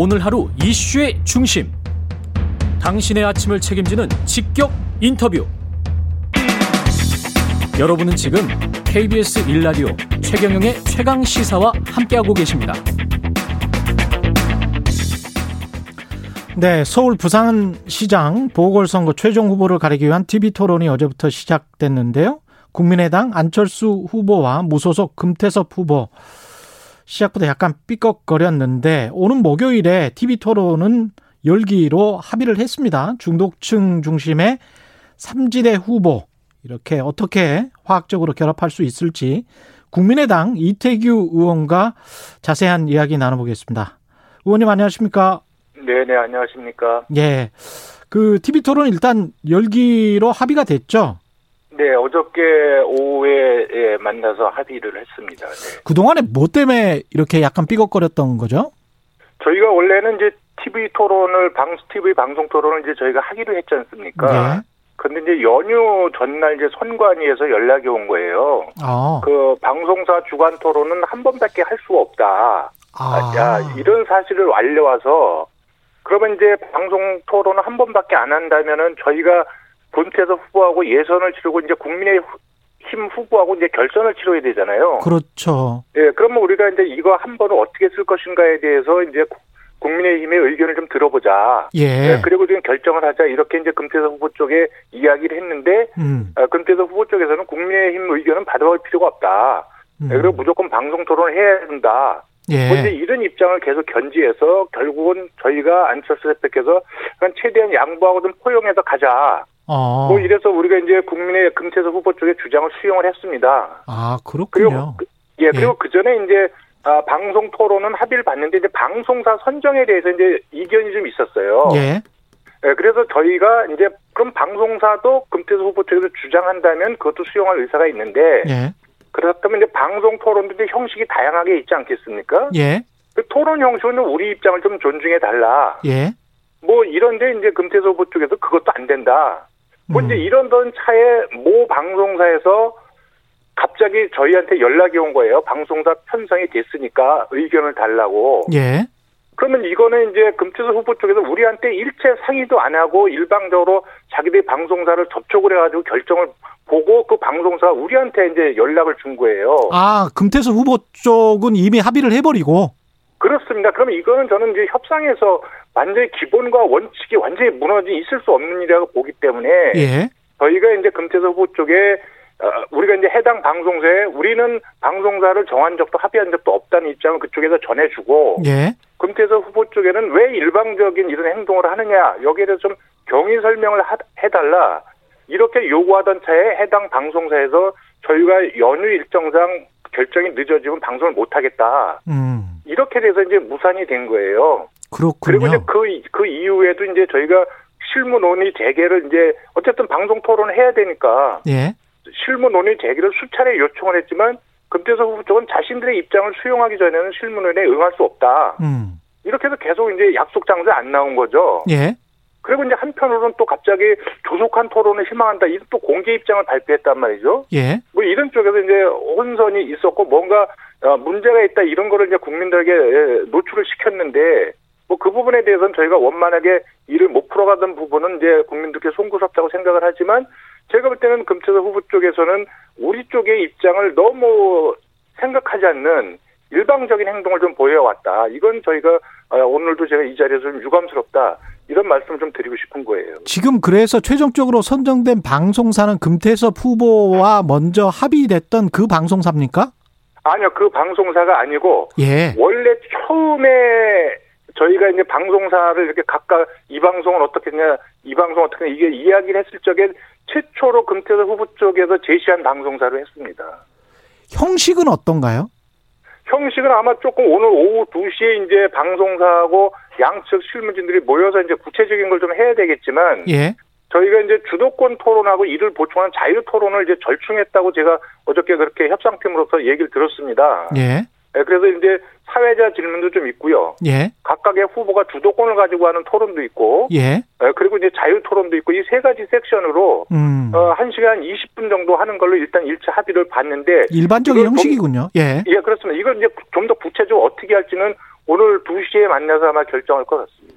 오늘 하루 이슈의 중심. 당신의 아침을 책임지는 직격 인터뷰. 여러분은 지금 KBS 1라디오 최경영의 최강 시사와 함께하고 계십니다. 네, 서울 부산시장 보궐선거 최종 후보를 가리기 위한 TV 토론이 어제부터 시작됐는데요. 국민의당 안철수 후보와 무소속 금태섭 후보 시작부터 약간 삐걱거렸는데 오는 목요일에 TV 토론은 열기로 합의를 했습니다. 중독층 중심의 삼지대 후보 이렇게 어떻게 화학적으로 결합할 수 있을지 국민의당 이태규 의원과 자세한 이야기 나눠보겠습니다. 의원님 안녕하십니까? 네네, 안녕하십니까. 예. 그 TV 토론 일단 열기로 합의가 됐죠? 네, 어저께 오후에 예, 만나서 합의를 했습니다. 네. 그동안에 뭐 때문에 이렇게 약간 삐걱거렸던 거죠? 저희가 원래는 이제 TV 토론을, 방, TV 방송 토론을 이제 저희가 하기로 했지 않습니까? 예. 근데 이제 연휴 전날 이제 선관위에서 연락이 온 거예요. 아. 그 방송사 주간 토론은 한 번밖에 할 수가 없다. 아. 야, 이런 사실을 알려와서 그러면 이제 방송 토론을 한 번밖에 안 한다면은 저희가 본태섭 후보하고 예선을 치르고 이제 국민의 힘 후보하고 이제 결선을 치러야 되잖아요. 그렇죠. 예, 그러면 우리가 이제 이거 한 번을 어떻게 쓸 것인가에 대해서 이제 국민의힘의 의견을 좀 들어보자. 예. 예, 그리고 지금 결정을 하자 이렇게 이제 금태섭 후보 쪽에 이야기를 했는데 음. 어, 금태섭 후보 쪽에서는 국민의힘 의견은 받아볼 필요가 없다. 음. 예, 그리고 무조건 방송 토론을 해야 된다. 예. 뭐 이제 이런 입장을 계속 견지해서 결국은 저희가 안철수 대표께서 최대한 양보하고 좀 포용해서 가자. 어. 뭐 이래서 우리가 이제 국민의 금태섭 후보 쪽의 주장을 수용을 했습니다. 아, 그리고 그렇군요. 그- 예 그리고 그 전에 이제 아, 방송 토론은 합의를 봤는데 이제 방송사 선정에 대해서 이제 이견이 좀 있었어요. 예. 예, 그래서 저희가 이제 그럼 방송사도 금태섭 후보 쪽에서 주장한다면 그것도 수용할 의사가 있는데 예. 그렇다면 이제 방송 토론도 이제 형식이 다양하게 있지 않겠습니까? 예. 그 토론 형식은 우리 입장을 좀 존중해 달라. 예. 뭐 이런데 이제 금태섭 후보 쪽에서 그것도 안 된다. 뭐 음. 이제 이런던 차에 모 방송사에서 갑자기 저희한테 연락이 온 거예요. 방송사 편성이 됐으니까 의견을 달라고. 예. 그러면 이거는 이제 금태섭 후보 쪽에서 우리한테 일체 상의도 안 하고 일방적으로 자기들이 방송사를 접촉을 해가지고 결정을 보고 그 방송사가 우리한테 이제 연락을 준 거예요. 아, 금태섭 후보 쪽은 이미 합의를 해버리고. 그렇습니다. 그러면 이거는 저는 이제 협상에서 완전히 기본과 원칙이 완전히 무너진 있을 수 없는 일이라고 보기 때문에 예. 저희가 이제 금태섭 후보 쪽에 어, 우리가 이제 해당 방송사에 우리는 방송사를 정한 적도 합의한 적도 없다는 입장을 그쪽에서 전해주고 예. 금태섭 후보 쪽에는 왜 일방적인 이런 행동을 하느냐 여기에 대해서 좀 경위 설명을 하- 해달라 이렇게 요구하던 차에 해당 방송사에서 저희가 연휴 일정상 결정이 늦어지면 방송을 못하겠다 음. 이렇게 돼서 이제 무산이 된 거예요. 그렇군요. 그리고 이제 그, 그 이후에도 이제 저희가 실무 논의 재개를 이제 어쨌든 방송 토론을 해야 되니까 예. 실무 논의 재개를 수차례 요청을 했지만 금태섭 후보 쪽은 자신들의 입장을 수용하기 전에는 실무 논의에 응할 수 없다. 음. 이렇게 해서 계속 이제 약속 장소에 안 나온 거죠. 예. 그리고 이제 한편으로는 또 갑자기 조속한 토론을 희망한다. 이런 또 공개 입장을 발표했단 말이죠. 예. 뭐 이런 쪽에서 이제 혼선이 있었고 뭔가 어, 문제가 있다 이런 거를 이제 국민들에게 예, 노출을 시켰는데 뭐 그 부분에 대해서는 저희가 원만하게 일을 못 풀어가던 부분은 이제 국민들께 송구스럽다고 생각을 하지만 제가 볼 때는 금태섭 후보 쪽에서는 우리 쪽의 입장을 너무 생각하지 않는 일방적인 행동을 좀 보여왔다. 이건 저희가 어, 오늘도 제가 이 자리에서 좀 유감스럽다. 이런 말씀을 좀 드리고 싶은 거예요. 지금 그래서 최종적으로 선정된 방송사는 금태섭 후보와 먼저 합의됐던 그 방송사입니까? 아니요, 그 방송사가 아니고 예. 원래 처음에 저희가 이제 방송사를 이렇게 각각 이 방송은 어떻게 했냐, 이 방송 어떻게 이게 이야기를 했을 적에 최초로 금태섭 후보 쪽에서 제시한 방송사로 했습니다. 형식은 어떤가요? 형식은 아마 조금 오늘 오후 2시에 이제 방송사하고 양측 실무진들이 모여서 이제 구체적인 걸 좀 해야 되겠지만 예. 저희가 이제 주도권 토론하고 이를 보충하는 자유 토론을 이제 절충했다고 제가 어저께 그렇게 협상팀으로서 얘기를 들었습니다. 예. 네, 그래서 이제 사회자 질문도 좀 있고요. 예. 각각의 후보가 주도권을 가지고 하는 토론도 있고, 예. 네, 그리고 이제 자유 토론도 있고 이 세 가지 섹션으로 음. 어, 1 시간 20분 정도 하는 걸로 일단 일차 합의를 봤는데 일반적인 이걸 좀- 형식이군요. 예. 예, 그렇습니다. 이걸 이제 좀 더 구체적으로 어떻게 할지는 오늘 2시에 만나서 아마 결정할 것 같습니다.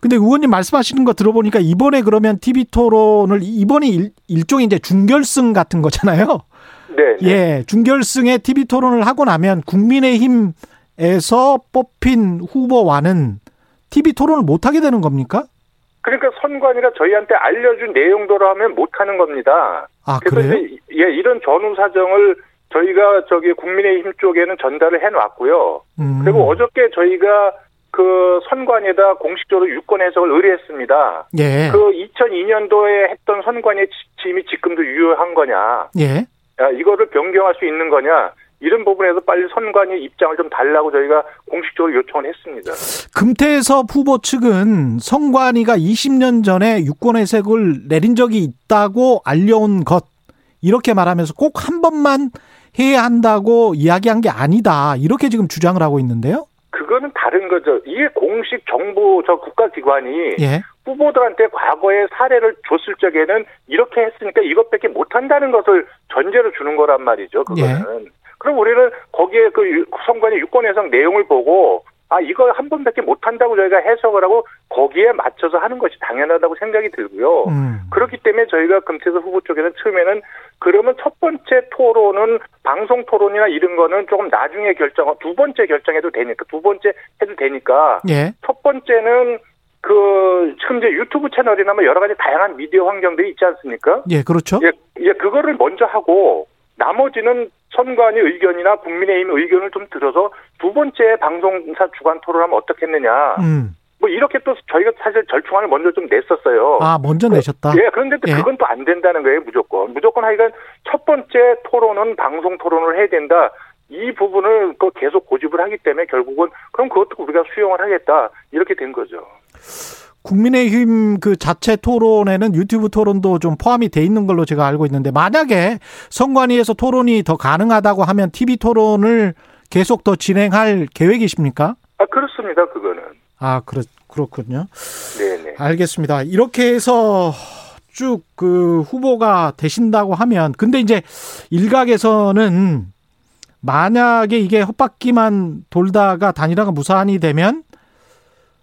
근데 의원님 말씀하시는 거 들어보니까 이번에 그러면 TV 토론을 이번이 일, 일종의 이제 중결승 같은 거잖아요. 네. 네. 예, 중결승에 TV 토론을 하고 나면 국민의힘에서 뽑힌 후보와는 TV 토론을 못 하게 되는 겁니까? 그러니까 선관위가 저희한테 알려준 내용대로 하면 못 하는 겁니다. 아, 그래요? 예, 이런 전후 사정을 저희가 저기 국민의힘 쪽에는 전달을 해 놨고요. 음. 그리고 어저께 저희가 그 선관위에다 공식적으로 유권 해석을 의뢰했습니다. 예. 그 2002년도에 했던 선관위 지침이 지금도 유효한 거냐? 예. 야, 이거를 변경할 수 있는 거냐? 이런 부분에서 빨리 선관위 입장을 좀 달라고 저희가 공식적으로 요청을 했습니다. 금태섭 후보 측은 성관위가 20년 전에 유권 해석을 내린 적이 있다고 알려온 것 이렇게 말하면서 꼭 한 번만 해야 한다고 이야기한 게 아니다 이렇게 지금 주장을 하고 있는데요. 그거는 다른 거죠. 이게 공식 정부 저 국가기관이 예. 후보들한테 과거의 사례를 줬을 적에는 이렇게 했으니까 이것밖에 못한다는 것을 전제로 주는 거란 말이죠. 그거는. 그럼 우리는 거기에 그 유- 선관위 유권 해석 내용을 보고 아 이거 한 번밖에 못한다고 저희가 해석을 하고 거기에 맞춰서 하는 것이 당연하다고 생각이 들고요. 음. 그렇기 때문에 저희가 금태섭 후보 쪽에는 처음에는 그러면 첫 번째 토론은 방송 토론이나 이런 거는 조금 나중에 결정, 두 번째 결정해도 되니까 두 번째 해도 되니까 예. 첫 번째는 그 지금 이제 유튜브 채널이나 뭐 여러 가지 다양한 미디어 환경들이 있지 않습니까? 예, 그렇죠. 예, 예 그거를 먼저 하고 나머지는 선관위 의견이나 국민의힘 의견을 좀 들어서 두 번째 방송사 주간 토론하면 어떻겠느냐. 음. 뭐 이렇게 또 저희가 사실 절충안을 먼저 좀 냈었어요. 아, 먼저 내셨다. 예, 그런데 또 예. 그건 또 안 된다는 거예요, 무조건. 무조건 하여간 첫 번째 토론은 방송 토론을 해야 된다. 이 부분을 그 계속 고집을 하기 때문에 결국은 그럼 그것도 우리가 수용을 하겠다. 이렇게 된 거죠. 국민의힘 그 자체 토론에는 유튜브 토론도 좀 포함이 돼 있는 걸로 제가 알고 있는데 만약에 선관위에서 토론이 더 가능하다고 하면 TV 토론을 계속 더 진행할 계획이십니까? 아, 그렇습니다, 그거는. 아, 그렇, 그렇군요. 네네. 알겠습니다. 이렇게 해서 쭉 그 후보가 되신다고 하면 근데 이제 일각에서는 만약에 이게 헛바퀴만 돌다가 단일화가 무산이 되면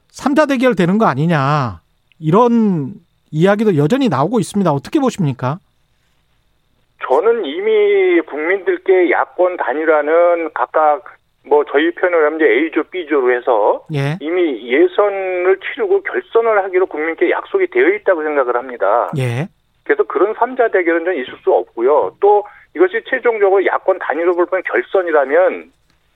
삼자 대결 되는 거 아니냐. 이런 이야기도 여전히 나오고 있습니다. 어떻게 보십니까? 저는 이미 국민들께 야권 단일화는 각각 뭐 저희 편을 하면 이제 A조, B조로 해서 예. 이미 예선을 치르고 결선을 하기로 국민께 약속이 되어 있다고 생각을 합니다. 예. 그래서 그런 삼자 대결은 좀 있을 수 없고요. 또 이것이 최종적으로 야권 단일화 불판 결선이라면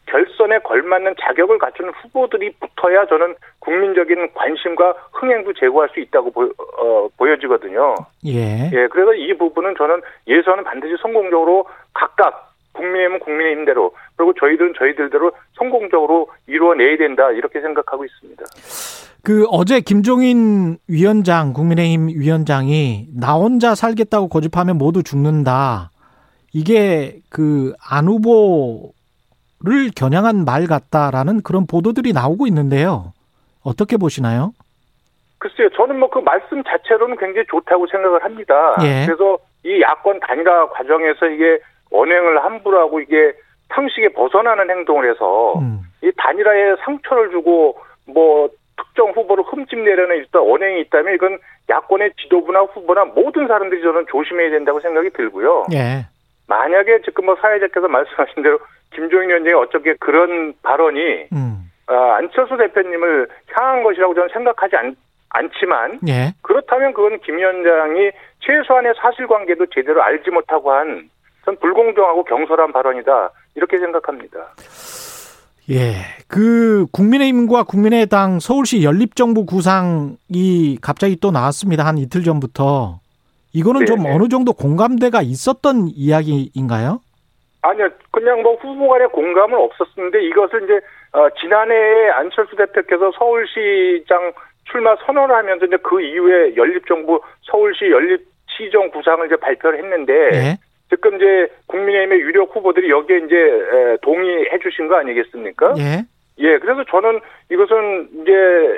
결선에 걸맞는 자격을 갖춘 후보들이 붙어야 저는 국민적인 관심과 흥행도 제고할 수 있다고 보, 여지거든요 예. 예, 그래서 이 부분은 저는 예선은 반드시 성공적으로 각각 국민의힘은 국민의힘대로 그리고 저희들은 저희들대로 성공적으로 이루어내야 된다 이렇게 생각하고 있습니다. 그 어제 김종인 위원장, 국민의힘 위원장이 나 혼자 살겠다고 고집하면 모두 죽는다. 이게 그 안 후보를 겨냥한 말 같다라는 그런 보도들이 나오고 있는데요. 어떻게 보시나요? 글쎄요, 저는 뭐 그 말씀 자체로는 굉장히 좋다고 생각을 합니다. 예. 그래서 이 야권 단일화 과정에서 이게 언행을 함부로 하고 이게 상식에 벗어나는 행동을 해서 음. 이 단일화에 상처를 주고 뭐 특정 후보를 흠집내려는 일단 언행이 있다면 이건 야권의 지도부나 후보나 모든 사람들이 저는 조심해야 된다고 생각이 들고요. 예. 만약에 지금 뭐 사회자께서 말씀하신 대로 김종인 위원장이 어쩌게 그런 발언이 음. 아, 안철수 대표님을 향한 것이라고 저는 생각하지 않, 않지만 예. 그렇다면 그건 김 위원장이 최소한의 사실관계도 제대로 알지 못하고 한 전 불공정하고 경솔한 발언이다 이렇게 생각합니다. 예. 그 국민의힘과 국민의당 서울시 연립정부 구상이 갑자기 또 나왔습니다. 한 이틀 전부터. 이거는 좀 네네. 어느 정도 공감대가 있었던 이야기인가요? 아니요, 그냥 뭐 후보 간의 공감은 없었는데 이것을 이제 어, 지난해에 안철수 대표께서 서울시장 출마 선언을 하면서 이제 그 이후에 연립정부 서울시 연립 시정 구상을 이제 발표를 했는데 예. 지금 이제 국민의힘의 유력 후보들이 여기에 이제 에, 동의해 주신 거 아니겠습니까? 예. 예, 그래서 저는 이것은 이제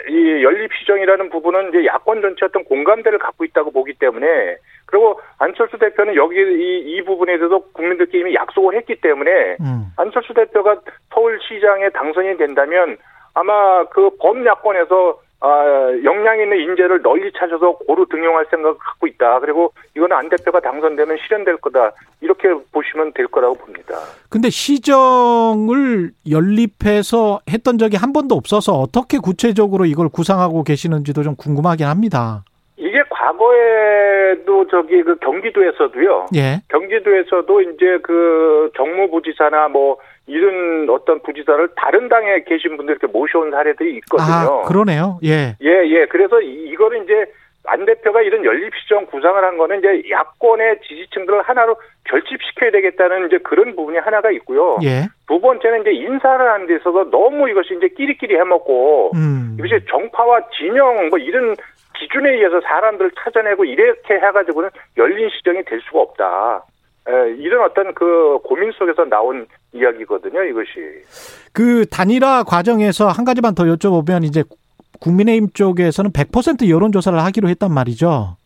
이 연립 시정이라는 부분은 이제 야권 전체 어떤 공감대를 갖고 있다고 보기 때문에 그리고 안철수 대표는 여기 이, 이 부분에 대해서 국민들께 이미 약속을 했기 때문에 음. 안철수 대표가 서울시장에 당선이 된다면 아마 그 범야권에서 아, 역량 있는 인재를 널리 찾아서 고루 등용할 생각을 갖고 있다. 그리고 이거는 안 대표가 당선되면 실현될 거다. 이렇게 보시면 될 거라고 봅니다. 근데 시정을 연립해서 했던 적이 한 번도 없어서 어떻게 구체적으로 이걸 구상하고 계시는지도 좀 궁금하긴 합니다. 과거에도 저기 그 경기도에서도요. 예. 경기도에서도 이제 그 정무부지사나 뭐 이런 어떤 부지사를 다른 당에 계신 분들 이렇게 모셔온 사례들이 있거든요. 아, 그러네요. 예. 예, 예. 그래서 이- 이거를 이제 안 대표가 이런 연립시정 구상을 한 거는 이제 야권의 지지층들을 하나로 결집시켜야 되겠다는 이제 그런 부분이 하나가 있고요. 예. 두 번째는 이제 인사를 하는 데 있어서 너무 이것이 이제 끼리끼리 해먹고 음. 이것이 정파와 진영 뭐 이런 기준에 의해서 사람들을 찾아내고 이렇게 해가지고는 열린 시정이 될 수가 없다. 에, 이런 어떤 그 고민 속에서 나온 이야기거든요, 이것이. 그 단일화 과정에서 한 가지만 더 여쭤보면 이제 국민의힘 쪽에서는 100% 여론조사를 하기로 했단 말이죠.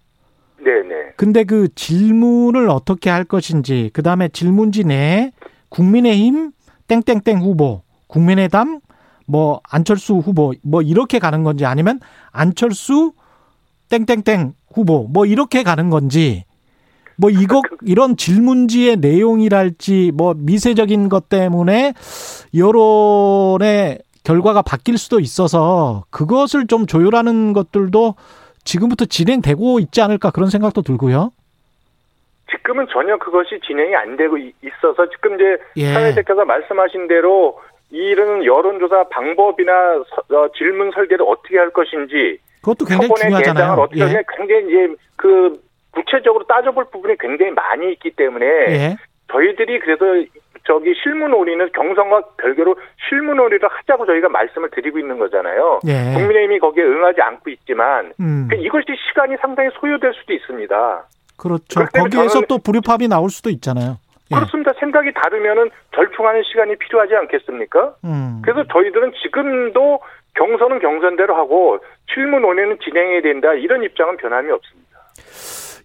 네네. 근데 그 질문을 어떻게 할 것인지, 그 다음에 질문지 내에 국민의힘 땡땡땡 후보, 국민의당 뭐 안철수 후보 뭐 이렇게 가는 건지 아니면 안철수 땡땡땡 후보 뭐 이렇게 가는 건지 뭐 이거 이런 질문지의 내용이랄지 뭐 미세적인 것 때문에 여론의 결과가 바뀔 수도 있어서 그것을 좀 조율하는 것들도 지금부터 진행되고 있지 않을까 그런 생각도 들고요. 지금은 전혀 그것이 진행이 안 되고 이- 있어서 지금 이제 예. 사회대표가 말씀하신 대로 이런 여론조사 방법이나 서- 어, 질문 설계를 어떻게 할 것인지 그것도 굉장히 중요하잖아요. 어떻게 하냐 예. 굉장히 이제 그 구체적으로 따져볼 부분이 굉장히 많이 있기 때문에 예. 저희들이 그래서 저기 실무놀이는 경선과 별개로 실무놀이를 하자고 저희가 말씀을 드리고 있는 거잖아요. 예. 국민의힘이 거기에 응하지 않고 있지만 음. 그 이것이 시간이 상당히 소요될 수도 있습니다. 그렇죠. 거기에서 또 불협합이 나올 수도 있잖아요. 예. 그렇습니다. 생각이 다르면은 절충하는 시간이 필요하지 않겠습니까? 음. 그래서 저희들은 지금도 경선은 경선대로 하고 실무 논의는 진행해야 된다 이런 입장은 변함이 없습니다.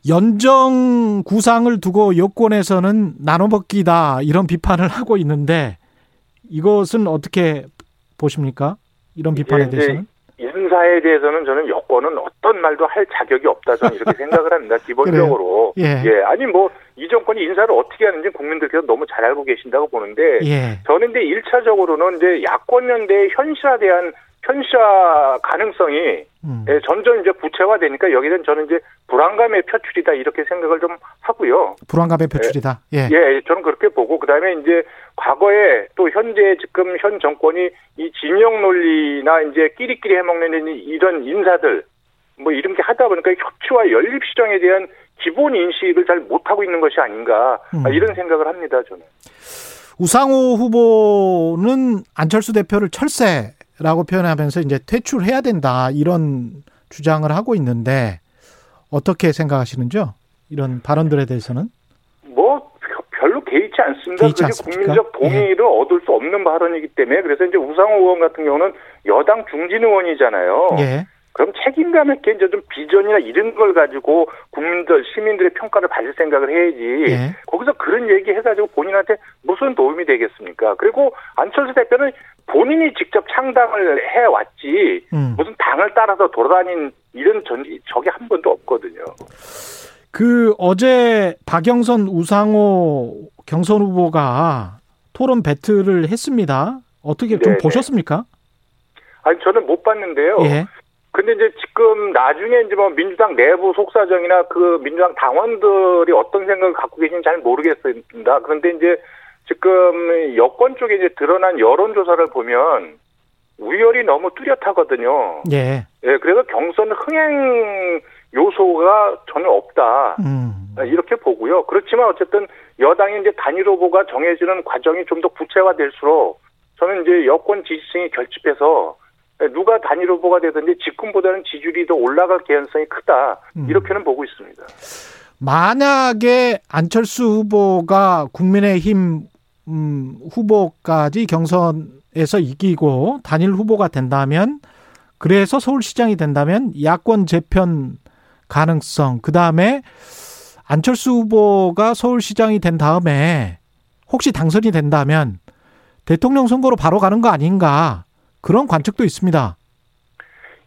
연정 구상을 두고 여권에서는 나눠먹기다 이런 비판을 하고 있는데 이것은 어떻게 보십니까? 이런 비판에 이제 대해서는? 인사에 대해서는 저는 여권은 어떤 말도 할 자격이 없다 저는 이렇게 생각을 합니다. 기본적으로. 예. 아니 뭐 이 정권이 인사를 어떻게 하는지 국민들께서 너무 잘 알고 계신다고 보는데 예. 저는 이제 1차적으로는 이제 야권 연대의 현실화대한 현실화 가능성이 음. 예, 점점 이제 구체화되니까 여기는 저는 이제 불안감의 표출이다 이렇게 생각을 좀 하고요. 불안감의 표출이다. 예. 예, 저는 그렇게 보고 그다음에 이제 과거에 또 현재 지금 현 정권이 이 진영 논리나 이제 끼리끼리 해먹는 이런 인사들 뭐 이런 게 하다 보니까 협치와 연립 시정에 대한 기본 인식을 잘 못하고 있는 것이 아닌가 음. 이런 생각을 합니다 저는. 우상호 후보는 안철수 대표를 철새 라고 표현하면서 이제 퇴출해야 된다 이런 주장을 하고 있는데 어떻게 생각하시는지요? 이런 발언들에 대해서는? 뭐 별로 개의치 않습니다. 개의치 그게? 국민적 동의를 얻을 수 없는 발언이기 때문에 그래서 이제 우상호 의원 같은 경우는 여당 중진 의원이잖아요. 예. 그럼 책임감 있게 이제 좀 비전이나 이런 걸 가지고 국민들 시민들의 평가를 받을 생각을 해야지. 예. 거기서 그런 얘기 해가지고 본인한테 무슨 도움이 되겠습니까? 그리고 안철수 대표는 본인이 직접 창당을 해왔지 음. 무슨 당을 따라서 돌아다닌 이런 전 적이 한 번도 없거든요. 그 어제 박영선 우상호 경선 후보가 토론 배틀을 했습니다. 어떻게 좀 네네. 보셨습니까? 아니 저는 못 봤는데요. 예. 근데 이제 지금 나중에 이제 뭐 민주당 내부 속사정이나 그 민주당 당원들이 어떤 생각을 갖고 계신지 잘 모르겠습니다. 그런데 이제 지금 여권 쪽에 이제 드러난 여론조사를 보면 우열이 너무 뚜렷하거든요. 예. 예, 그래서 경선 흥행 요소가 전혀 없다. 음. 이렇게 보고요. 그렇지만 어쨌든 여당의 이제 단일 후보가 정해지는 과정이 좀 더 구체화될수록 저는 이제 여권 지지층이 결집해서 누가 단일 후보가 되든지 지금보다는 지지율이 더 올라갈 개연성이 크다. 음. 이렇게는 보고 있습니다. 만약에 안철수 후보가 국민의힘 음, 후보까지 경선에서 이기고 단일 후보가 된다면 그래서 서울시장이 된다면 야권 재편 가능성 그 다음에 안철수 후보가 서울시장이 된 다음에 혹시 당선이 된다면 대통령 선거로 바로 가는 거 아닌가 그런 관측도 있습니다.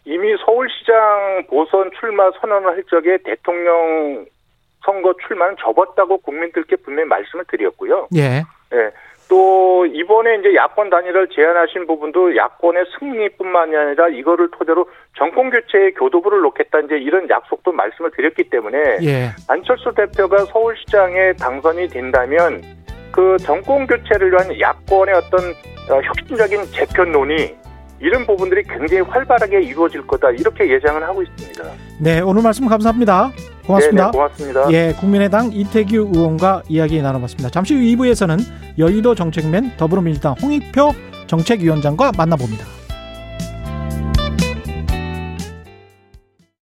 이미 서울시장 보선 출마 선언을 할 적에 대통령 선거 출마는 접었다고 국민들께 분명히 말씀을 드렸고요. 예. 예. 또 이번에 이제 야권 단일화를 제안하신 부분도 야권의 승리뿐만이 아니라 이거를 토대로 정권 교체의 교도부를 놓겠다 이제 이런 약속도 말씀을 드렸기 때문에 예. 안철수 대표가 서울시장에 당선이 된다면 그 정권 교체를 위한 야권의 어떤 어, 혁신적인 재편 논의 이런 부분들이 굉장히 활발하게 이루어질 거다 이렇게 예상을 하고 있습니다. 네, 오늘 말씀 감사합니다. 고맙습니다. 네, 네, 고맙습니다. 예, 국민의당 이태규 의원과 이야기 나눠봤습니다. 잠시 후 2부에서는 여의도 정책맨 더불어민주당 홍익표 정책위원장과 만나봅니다.